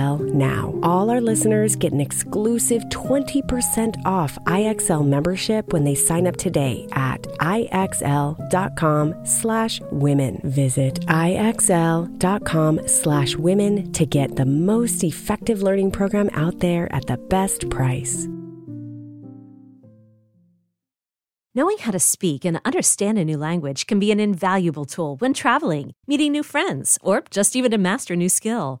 IXL now. All our listeners get an exclusive 20% off IXL membership when they sign up today at IXL.com slash women. Visit IXL.com slash women to get the most effective learning program out there at the best price. Knowing how to speak and understand a new language can be an invaluable tool when traveling, meeting new friends, or just even to master a new skill.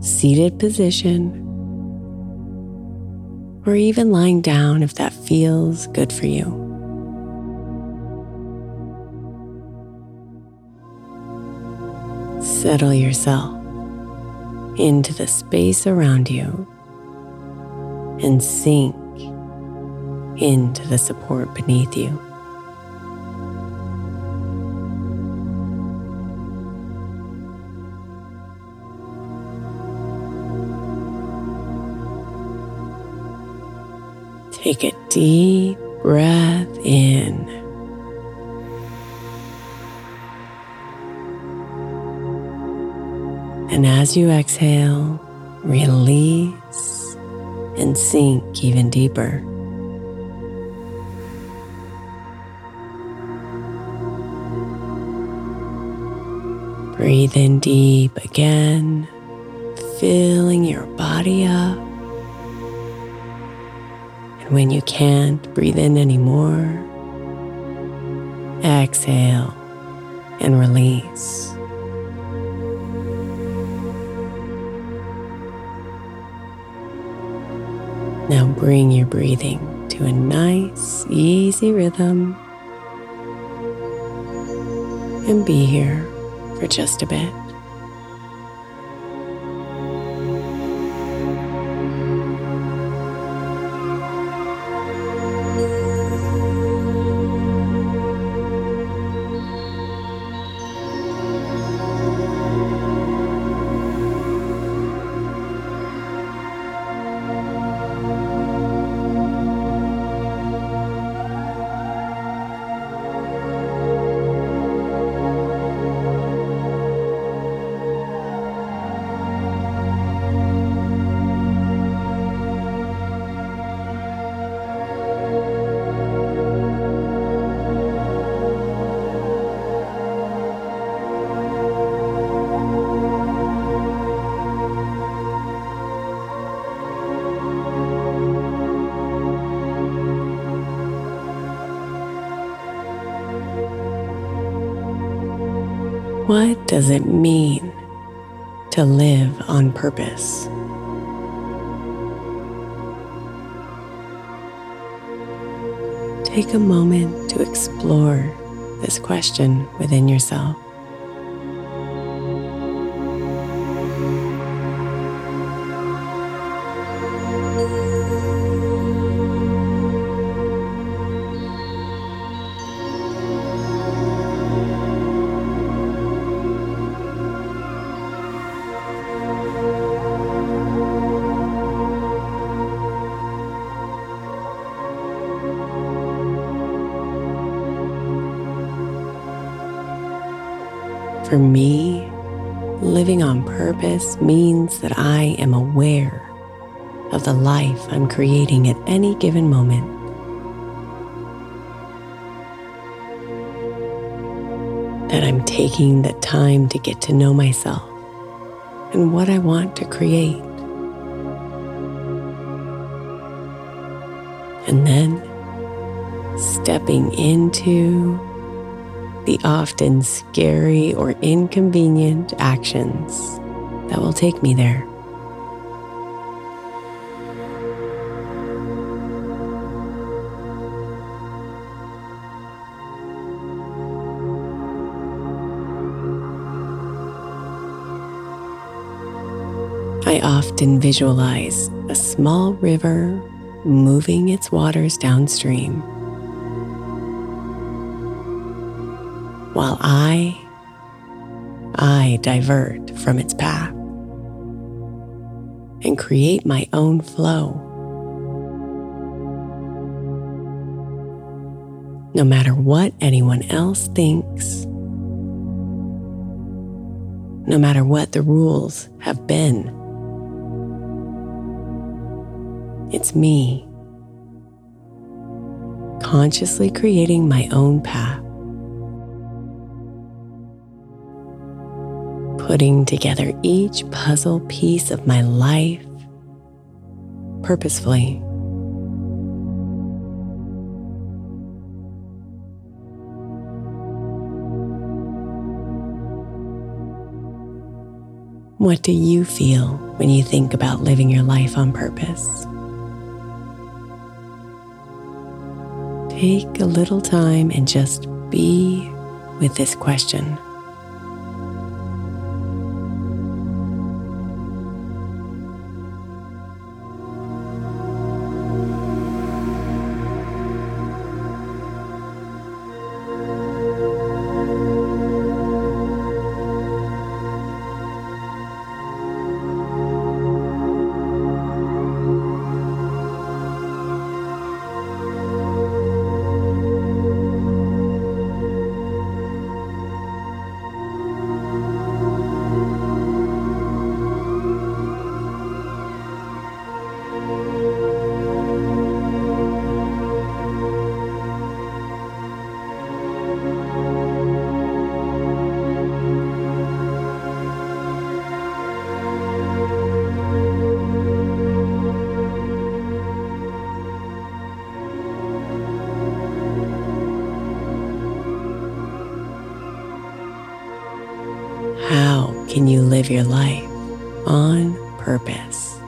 seated position, or even lying down if that feels good for you. Settle yourself into the space around you and sink into the support beneath you. Take a deep breath in. And as you exhale, release and sink even deeper. Breathe in deep again, filling your body up. And when you can't breathe in anymore, exhale and release. Now bring your breathing to a nice, easy rhythm and be here for just a bit. What does it mean to live on purpose? Take a moment to explore this question within yourself. For me, living on purpose means that I am aware of the life I'm creating at any given moment. That I'm taking the time to get to know myself and what I want to create. And then stepping into the often scary or inconvenient actions that will take me there. I often visualize a small river moving its waters downstream while I, I divert from its path and create my own flow. No matter what anyone else thinks, no matter what the rules have been, it's me consciously creating my own path. Putting together each puzzle piece of my life purposefully. What do you feel when you think about living your life on purpose? Take a little time and just be with this question. Can you live your life on purpose?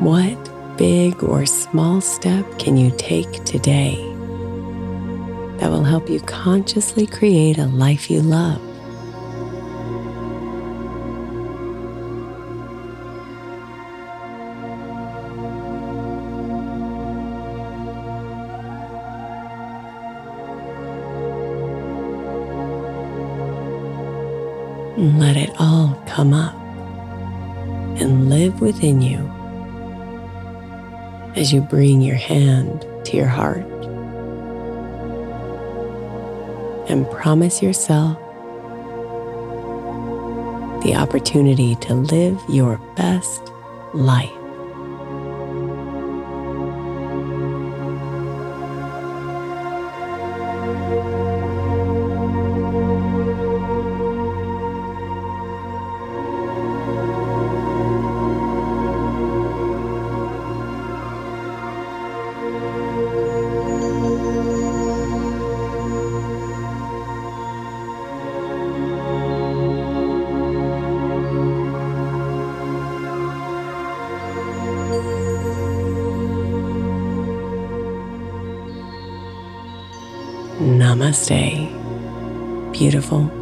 What big or small step can you take today that will help you consciously create a life you love? Let it all come up and live within you as you bring your hand to your heart and promise yourself the opportunity to live your best life. Namaste, beautiful.